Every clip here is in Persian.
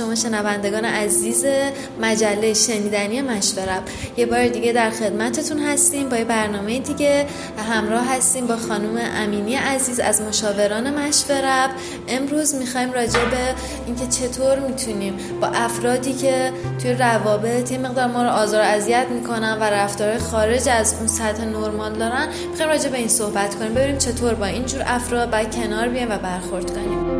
شما شنوندگان عزیز مجله شنیدنی مشورب. یه بار دیگه در خدمتتون هستیم با یه برنامه دیگه همراه هستیم با خانم امینی عزیز از مشاوران مشورب. امروز می‌خوایم راجع به اینکه چطور می‌تونیم با افرادی که توی روابط یه مقدار ما رو آزار اذیت می‌کنن و رفتار خارج از اون سطح نرمال دارن می‌خوایم راجع به این صحبت کنیم ببینیم چطور با اینجور افراد باید کنار بیایم و برخورد کنیم.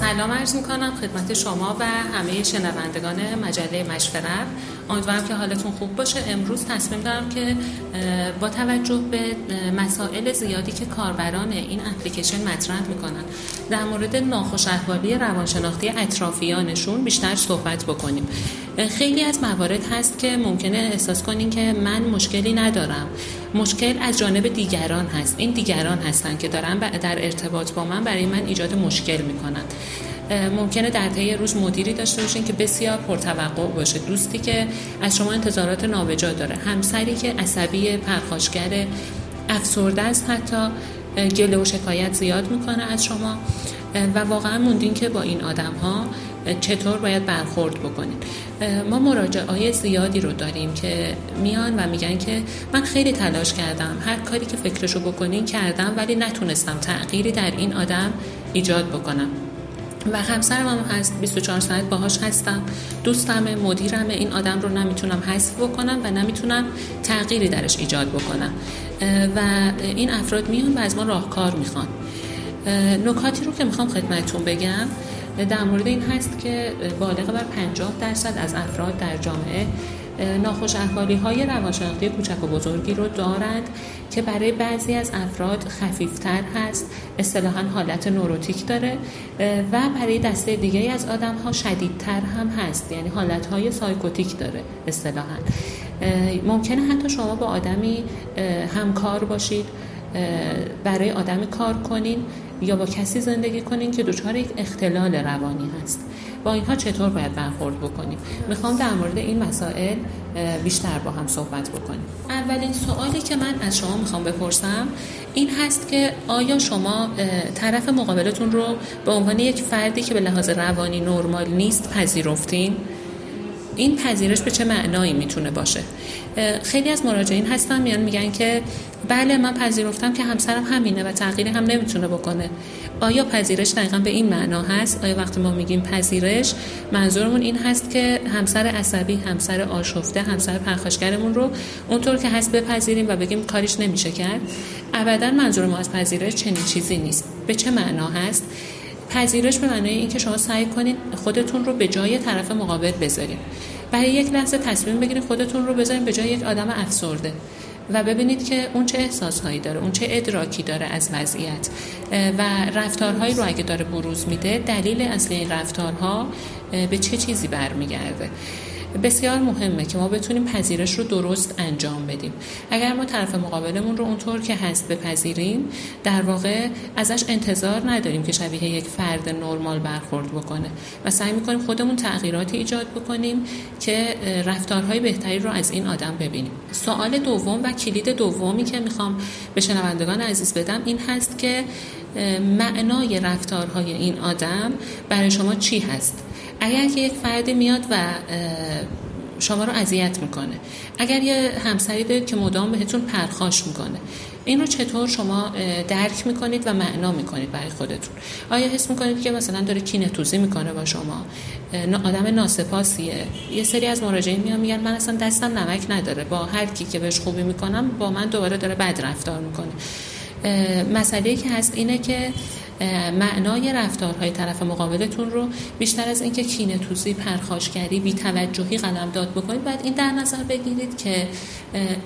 سلام عرض می کنم خدمت شما و همه شنوندگان مجله مشورت. امیدوارم که حالتون خوب باشه. امروز تصمیم دارم که با توجه به مسائل زیادی که کاربران این اپلیکیشن مطرح می‌کنن در مورد ناخوش احوالی روانشناختی اطرافیانشون بیشتر صحبت بکنیم. خیلی از موارد هست که ممکنه احساس کنین که من مشکلی ندارم. مشکل از جانب دیگران هست. این دیگران هستن که دارن در ارتباط با من برای من ایجاد مشکل می‌کنن. ممکنه در طی روز مدیری داشته باشین که بسیار پرتوقع باشه. دوستی که از شما انتظارات نابجا داره. همسری که عصبی پرخاشگر افسرده است حتی گله و شکایت زیاد می‌کنه از شما. و واقعا موندین که با این آدم ها چطور باید برخورد بکنید ما مراجعه های زیادی رو داریم که میان و میگن که من خیلی تلاش کردم هر کاری که فکرشو بکنین کردم ولی نتونستم تغییری در این آدم ایجاد بکنم. و همسرم هم هست 24 ساعت باهاش هستم. دوستم مدیرم این آدم رو نمی‌تونم حذف بکنم و نمی‌تونم تغییری درش ایجاد بکنم. و این افراد میان و از ما راهکار می‌خوان. نکاتی رو که می‌خوام خدمتتون بگم در مورد این هست که بالغ بر 50 درصد از افراد در جامعه ناخوش احوالی های روانشناختی کوچک و بزرگی رو دارند که برای بعضی از افراد خفیفتر هست. اصطلاحا حالت نوروتیک داره و برای دسته دیگه از آدم ها شدیدتر هم هست. یعنی حالت های سایکوتیک داره اصطلاحا. ممکنه حتی شما با آدمی همکار باشید. برای آدم کار کنین یا با کسی زندگی کنین که دچار یک اختلال روانی هست. با اینها چطور باید برخورد بکنیم؟ می‌خوام در مورد این مسائل بیشتر با هم صحبت بکنیم. اولین سوالی که من از شما می‌خوام بپرسم این هست که آیا شما طرف مقابلتون رو به عنوان یک فردی که به لحاظ روانی نرمال نیست پذیرفتین؟ این پذیرش به چه معنایی می‌تونه باشه؟ خیلی از مراجعین هستن میان میگن که بله من پذیرفتم که همسرم همینه و تغییری هم نمی‌تونه بکنه. آیا پذیرش دقیقا به این معنا هست؟ آیا وقتی ما میگیم پذیرش منظورمون این هست که همسر عصبی همسر آشفته همسر پرخاشگرمون رو اونطور که هست بپذیریم و بگیم کاریش نمیشه کرد؟ ابدا منظور ما از پذیرش چنین چیزی نیست. به چه معنا هست؟ پذیرش به معنای اینکه شما سعی کنید خودتون رو به جای طرف مقابل بذارید. برای یک لحظه تصمیم بگیرید خودتون رو بذارید به جای یک آدم افسرده. و ببینید که اون چه احساسهایی داره اون چه ادراکی داره از وضعیت. و رفتارهایی رو اگه داره بروز میده دلیل اصلی این رفتارها به چه چیزی برمیگرده. بسیار مهمه که ما بتونیم پذیرش رو درست انجام بدیم. اگر ما طرف مقابلمون رو اونطور که هست بپذیریم در واقع ازش انتظار نداریم که شبیه یک فرد نرمال برخورد بکنه. و سعی می‌کنیم خودمون تغییراتی ایجاد بکنیم که رفتارهای بهتری رو از این آدم ببینیم. سوال دوم و کلید دومی که می‌خوام به شنوندگان عزیز بدم این هست که معنای رفتارهای این آدم برای شما چی هست؟ اگر که یک فردی میاد و شما رو اذیت می‌کنه اگر یه همسری دارید که مدام بهتون پرخاش می‌کنه این رو چطور شما درک می‌کنید و معنا می‌کنید برای خودتون؟ آیا حس می‌کنید که مثلا داره کینه توزی می‌کنه با شما؟ آدم ناسپاسیه. یه سری از مراجعین میان میگن من اصلا دستم نمک نداره. با هر کی که بهش خوبی می‌کنم با من دوباره داره بد رفتار می‌کنه مسئله که هست اینه که معنای رفتارهای طرف مقابلتون رو بیشتر از اینکه کینه توزی پرخاشگری بی توجهی قلم داد بکنید باید این در نظر بگیرید که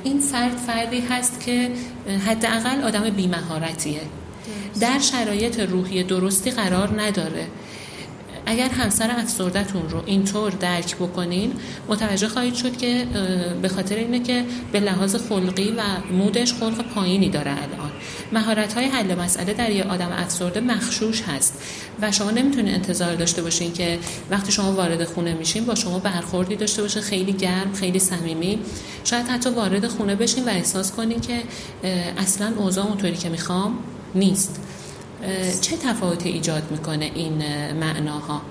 این فرد فردی هست که حداقل آدم بیمهارتیه. در شرایط روحی درستی قرار نداره. اگر همسر افسردهتون رو اینطور درک بکنین متوجه خواهید شد که به خاطر اینه که به لحاظ خلقی و مودش خلق پایینی داره الان. مهارت های حل مسئله در یه آدم افسرده مخشوش هست و شما نمی‌تونید انتظار داشته باشین که وقتی شما وارد خونه میشین با شما برخوردی داشته باشه خیلی گرم خیلی صمیمی. شاید حتی وارد خونه بشین و احساس کنین که اصلا اوضاع اونطوری که می‌خوام نیست. چه تفاوتی ایجاد می‌کنه این معناها؟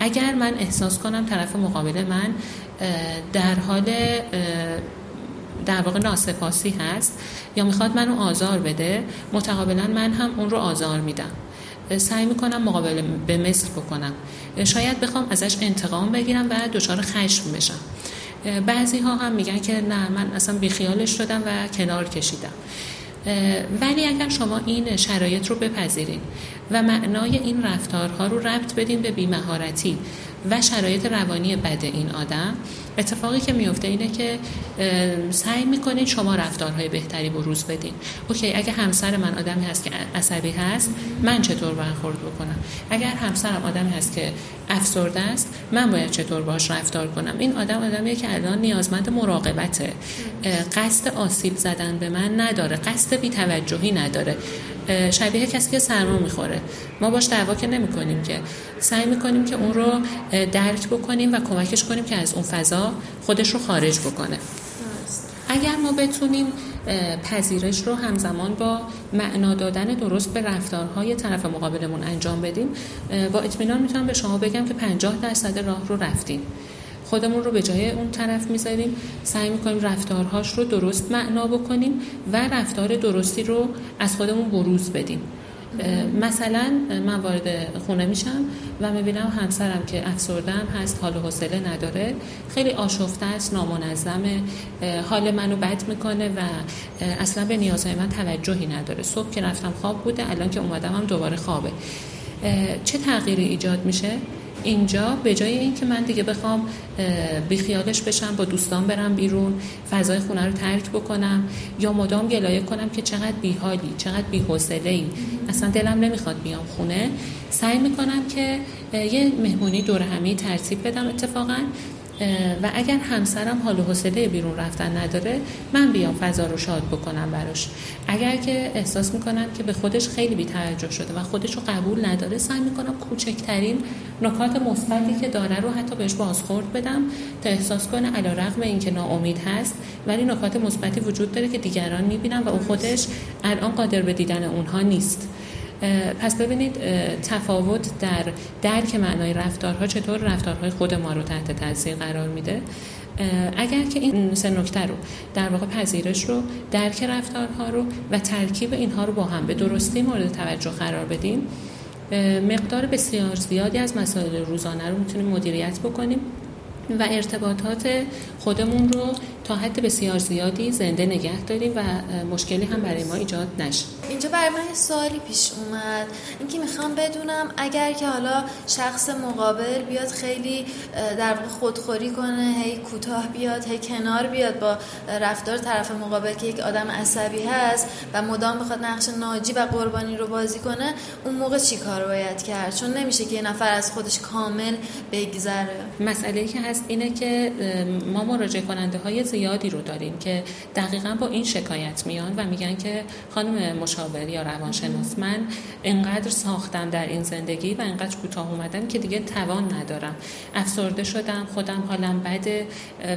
اگر من احساس کنم طرف مقابل من در حال در واقع ناسپاسی هست یا می‌خواد منو آزار بده متقابلا من هم اون رو آزار میدم. سعی می‌کنم مقابل به مثل بکنم. شاید بخوام ازش انتقام بگیرم و دچار خشم بشم. بعضی ها هم میگن که نه من اصلا بیخیالش شدم و کنار کشیدم. ولی اگر شما این شرایط رو بپذیرید و معنای این رفتارها رو ربط بدین به بیمهارتی و شرایط روانی بد این آدم. اتفاقی که میفته اینه که سعی می‌کنید شما رفتارهای بهتری بروز بدین. اوکی اگه همسر من آدمی هست که عصبی هست من چطور برخورد بکنم؟ اگر همسرم آدمی هست که افسرده است من باید چطور باش رفتار کنم؟ این آدم آدمیه که الان نیازمند مراقبته. قصد آسیب زدن به من نداره قصد بیتوجهی نداره. شبیه کسی که سرما می‌خوره. ما باش دعوا که نمی کنیم که. سعی می‌کنیم که اون رو درک بکنیم و کمکش کنیم که از اون فضا خودش رو خارج بکنه. اگر ما بتونیم پذیرش رو همزمان با معنا دادن درست به رفتارهای طرف مقابلمون انجام بدیم با اطمینان می‌تونم به شما بگم که 50 درصد راه رو رفتیم. خودمون رو به جای اون طرف می‌ذاریم. سعی می‌کنیم رفتارهاش رو درست معنا بکنیم و رفتار درستی رو از خودمون بروز بدیم. مثلا من وارد خونه میشم و می‌بینم همسرم که افسردم هست حال و حوصله نداره. خیلی آشفته است نامنظمه. حال منو بد می‌کنه و اصلا به نیازهای من توجهی نداره. صبح که رفتم خواب بوده الان که اومدم هم دوباره خوابه. چه تغییری ایجاد میشه؟ اینجا به جای اینکه من دیگه بخوام بیخیالش بشم با دوستان برم بیرون فضای خونه رو ترک بکنم یا مدام گلایه کنم که چقدر بیحالی چقدر بی‌حوصله ای اصلا دلم نمی‌خواد بیام خونه. سعی می‌کنم که یه مهمونی دور همی ترتیب بدم اتفاقا. و اگر همسرم حال و حوصله بیرون رفتن نداره من بیام فضا رو شاد بکنم براش. اگر که احساس می‌کنم که به خودش خیلی بی‌توجه شده و خودش رو قبول نداره سعی می‌کنم کوچکترین نکات مثبتی که داره رو حتی بهش بازخورد بدم تا احساس کنه علیرغم اینکه ناامید هست. ولی نکات مثبتی وجود داره که دیگران می‌بینن و اون خودش الان قادر به دیدن اونها نیست. پس ببینید تفاوت در درک معنای رفتارها چطور رفتارهای خود ما رو تحت تاثیر قرار میده. اگر که این سه نکته رو در واقع پذیرش رو درک رفتارها رو و ترکیب اینها رو با هم به درستی مورد توجه قرار بدیم مقدار بسیار زیادی از مسائل روزانه رو می‌تونیم مدیریت بکنیم و ارتباطات خودمون رو تا حد بسیار زیادی زنده نگه داریم و مشکلی هم برای ما ایجاد نشه. اینجا برای من سوالی پیش اومد. اینکه می‌خوام بدونم اگر که حالا شخص مقابل بیاد خیلی در واقع خودخوری کنه هی کوتاه بیاد هی کنار بیاد با رفتار طرف مقابل که یک آدم عصبی هست و مدام بخواد نقش ناجی و قربانی رو بازی کنه اون موقع چی کار باید کرد؟ چون نمیشه که یه نفر از خودش کامل بگذره. مسئله که هست اینه که ما مراجعه کننده های زیادی رو داریم که دقیقا با این شکایت میان و میگن که خانم مشاور یا روانشناس من انقدر ساختم در این زندگی و انقدر کوتاه اومدم که دیگه توان ندارم افسرده شدم خودم حالم بده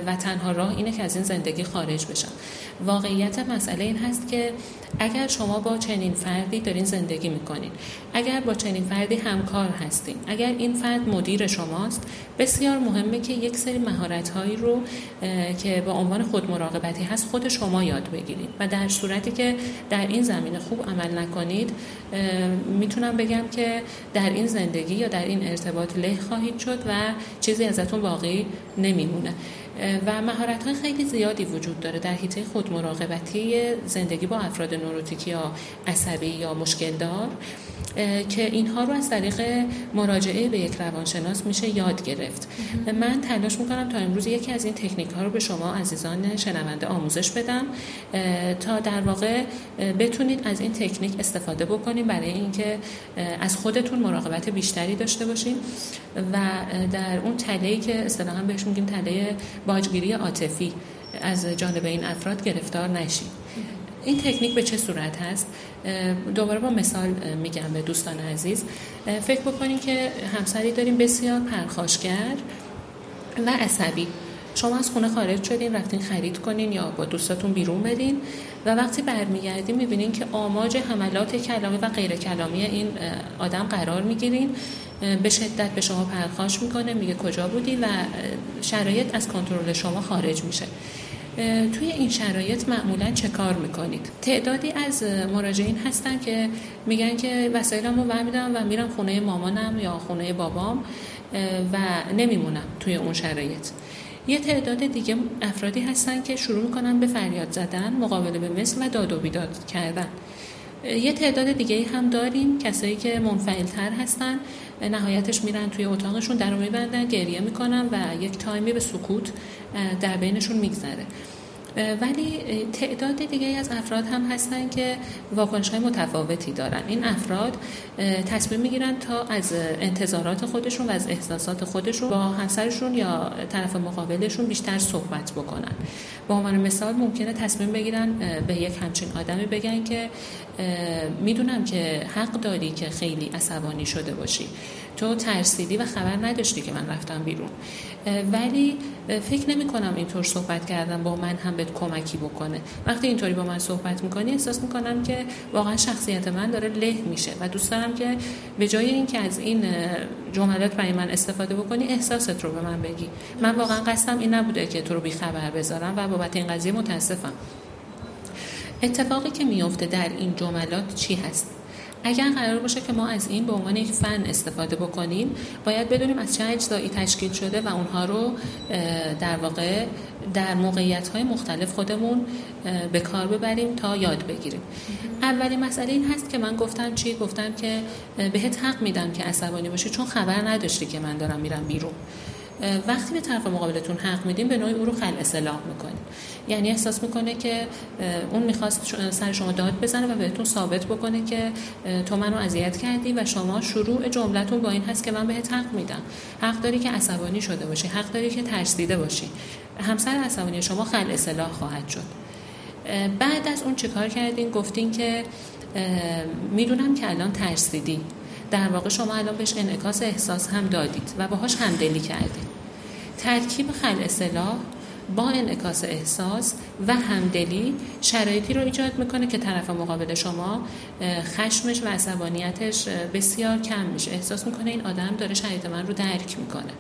و تنها راه اینه که از این زندگی خارج بشم واقعیت مسئله این هست که اگر شما با چنین فردی دارین زندگی می‌کنین اگر با چنین فردی همکار هستین اگر این فرد مدیر شماست بسیار مهمه که یک سری مهارت هایی رو که به عنوان خود مراقبتی هست خود شما یاد بگیرید. و در صورتی که در این زمینه خوب عمل نکنید می‌تونم بگم که در این زندگی یا در این ارتباط له خواهید شد و چیزی ازتون باقی نمیمونه. و مهارت های خیلی زیادی وجود داره در حیطه خود مراقبتی زندگی با افراد نوروتیکی یا عصبی یا مشکل دار که اینها رو از طریق مراجعه به یک روانشناس میشه یاد گرفت. من تلاش می‌کنم تا امروز یکی از این تکنیک ها رو به شما از عزیزان شنونده آموزش بدم. تا در واقع بتونید از این تکنیک استفاده بکنید برای اینکه از خودتون مراقبت بیشتری داشته باشین و در اون تله که اصطلاحا بهش میگیم تله باجگیری عاطفی از جانب این افراد گرفتار نشید این تکنیک به چه صورت هست؟ دوباره با مثال میگم به دوستان عزیز. فکر بکنین که همسری داریم بسیار پرخاشگر و عصبی. شما از خونه خارج شدین رفتین خرید کنین یا با دوستاتون بیرون برین و وقتی برمیگردین می‌بینین که آماج حملات کلامی و غیر کلامی این آدم قرار می‌گیرین. به شدت به شما پرخاش می‌کنه میگه کجا بودی و شرایط از کنترل شما خارج میشه. توی این شرایط معمولا چه کار می‌کنید؟ تعدادی از مراجعین هستن که میگن که وسایلمو برمیدارم و میرم خونه مامانم یا خونه بابام و نمیمونم توی اون شرایط. یه تعداد دیگه افرادی هستن که شروع می‌کنن به فریاد زدن مقابله به مثل و داد و بیداد کردن. یه تعداد دیگه هم داریم کسایی که منفعلتر هستن. نهایتش میرن توی اتاقشون در میبندن گریه می‌کنن و یک تایمی به سکوت در بینشون میگذره. ولی تعداد دیگه از افراد هم هستن که واکنش های متفاوتی دارن. این افراد تصمیم می‌گیرن تا از انتظارات خودشون و از احساسات خودشون با همسرشون یا طرف مقابلشون بیشتر صحبت بکنن. با عنوان مثال ممکنه تصمیم بگیرن به یک همچین آدمی بگن که می‌دونم که حق داری که خیلی عصبانی شده باشی. تو ترسیدی و خبر نداشتی که من رفتم بیرون. ولی فکر نمی کنم اینطور صحبت کردم با من هم بهت کمکی بکنه. وقتی اینطوری با من صحبت می‌کنی احساس می‌کنم که واقعا شخصیت من داره له میشه و دوست دارم که به جای اینکه از این جملات برای من استفاده بکنی احساست رو به من بگی. من واقعا قصدم این نبوده که تو رو بی خبر بذارم و بابت این قضیه متاسفم. اتفاقی که میفته در این جملات چی هست؟ اگر قرار باشه که ما از این به عنوان یک فن استفاده بکنیم باید بدونیم از چه اجزایی تشکیل شده و اونها رو در واقع در موقعیت های مختلف خودمون به کار ببریم تا یاد بگیریم. اولین مسئله این هست که من گفتم چی؟ گفتم که بهت حق میدم که عصبانی باشی چون خبر نداشتی که من دارم میرم بیرون. وقتی به طرف مقابلتون حق میدیم به نوعی او رو خل اصلاح می‌کنیم یعنی احساس می‌کنه که اون می‌خواست سر شما داد بزنه و بهتون ثابت بکنه که تو منو اذیت کردی و شما شروع جملتون با این هست که من بهت حق میدم. حق داری که عصبانی شده باشی حق داری که ترسیده باشی. همسر عصبانی شما خل اصلاح خواهد شد. بعد از اون چیکار کردین؟ گفتین که می‌دونم که الان ترسیدی. در واقع شما الان بهش انعکاس احساس هم دادید و باهاش همدلی کردید. ترکیب خل اصلاح با انعکاس احساس و همدلی شرایطی رو ایجاد می‌کنه که طرف مقابل شما خشمش و عصبانیتش بسیار کم میشه. احساس می‌کنه این آدم داره شرایط من رو درک می‌کنه.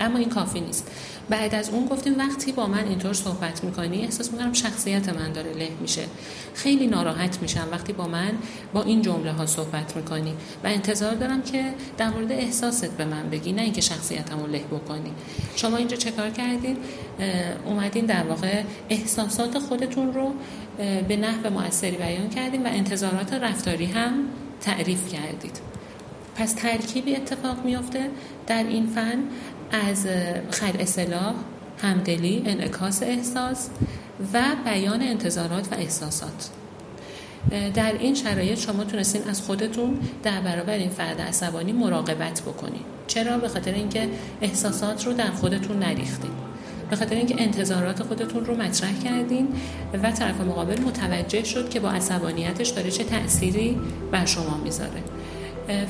اما این کافی نیست. بعد از اون گفتیم وقتی با من اینطور صحبت می‌کنی احساس می‌کنم شخصیت من داره له میشه. خیلی ناراحت میشم وقتی با من با این جمله ها صحبت می‌کنی. و انتظار دارم که در مورد احساست به من بگی نه اینکه شخصیتمو له بکنی. شما اینجا چه کار کردین؟ اومدین در واقع احساسات خودتون رو به نحو موثری بیان کردین و انتظارات رفتاری هم تعریف کردید. پس ترکیبی اتفاق میافته در این فن. از خل اصلاح همدلی انعکاس احساس و بیان انتظارات و احساسات. در این شرایط شما تونستین از خودتون در برابر این فرد عصبانی مراقبت بکنید چرا؟ به خاطر اینکه احساسات رو در خودتون نریختین. به خاطر اینکه انتظارات خودتون رو مطرح کردین و طرف مقابل متوجه شد که با عصبانیتش داره چه تأثیری بر شما می‌ذاره.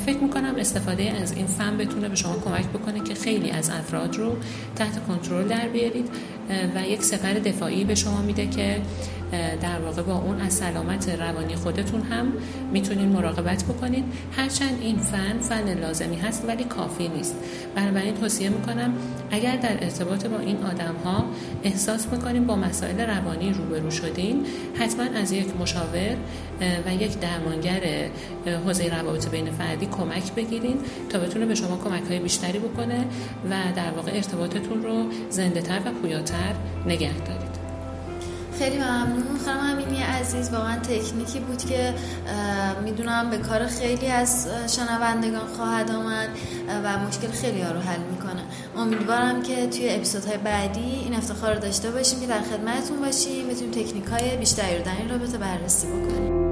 فکر می‌کنم استفاده از این فن بتونه به شما کمک بکنه که خیلی از افراد رو تحت کنترل در بیارید و یک سفر دفاعی به شما میده که در واقع با اون از سلامت روانی خودتون هم می‌تونین مراقبت بکنید هرچند این فن فن لازمی هست ولی کافی نیست. بنابراین توصیه می‌کنم اگر در ارتباط با این آدم ها احساس می‌کنیم با مسائل روانی روبرو شدین حتما از یک مشاور و یک درمانگر حوزه روابط بین فردی کمک بگیرین تا بتونه به شما کمک های بیشتری بکنه و در واقع ارتباطتون رو زنده تر و پویاتر نگه دارید. خیلی ممنون. خانم امینی عزیز واقعا تکنیکی بود که می‌دونم به کار خیلی از شنوندگان خواهد آمد و مشکل خیلی ها رو حل می‌کنه. امیدوارم که توی اپیزودهای بعدی این افتخار رو داشته باشیم که در خدمتتون باشیم بتونیم تکنیک های بیشتری رو در این رابطه بررسی بکنیم.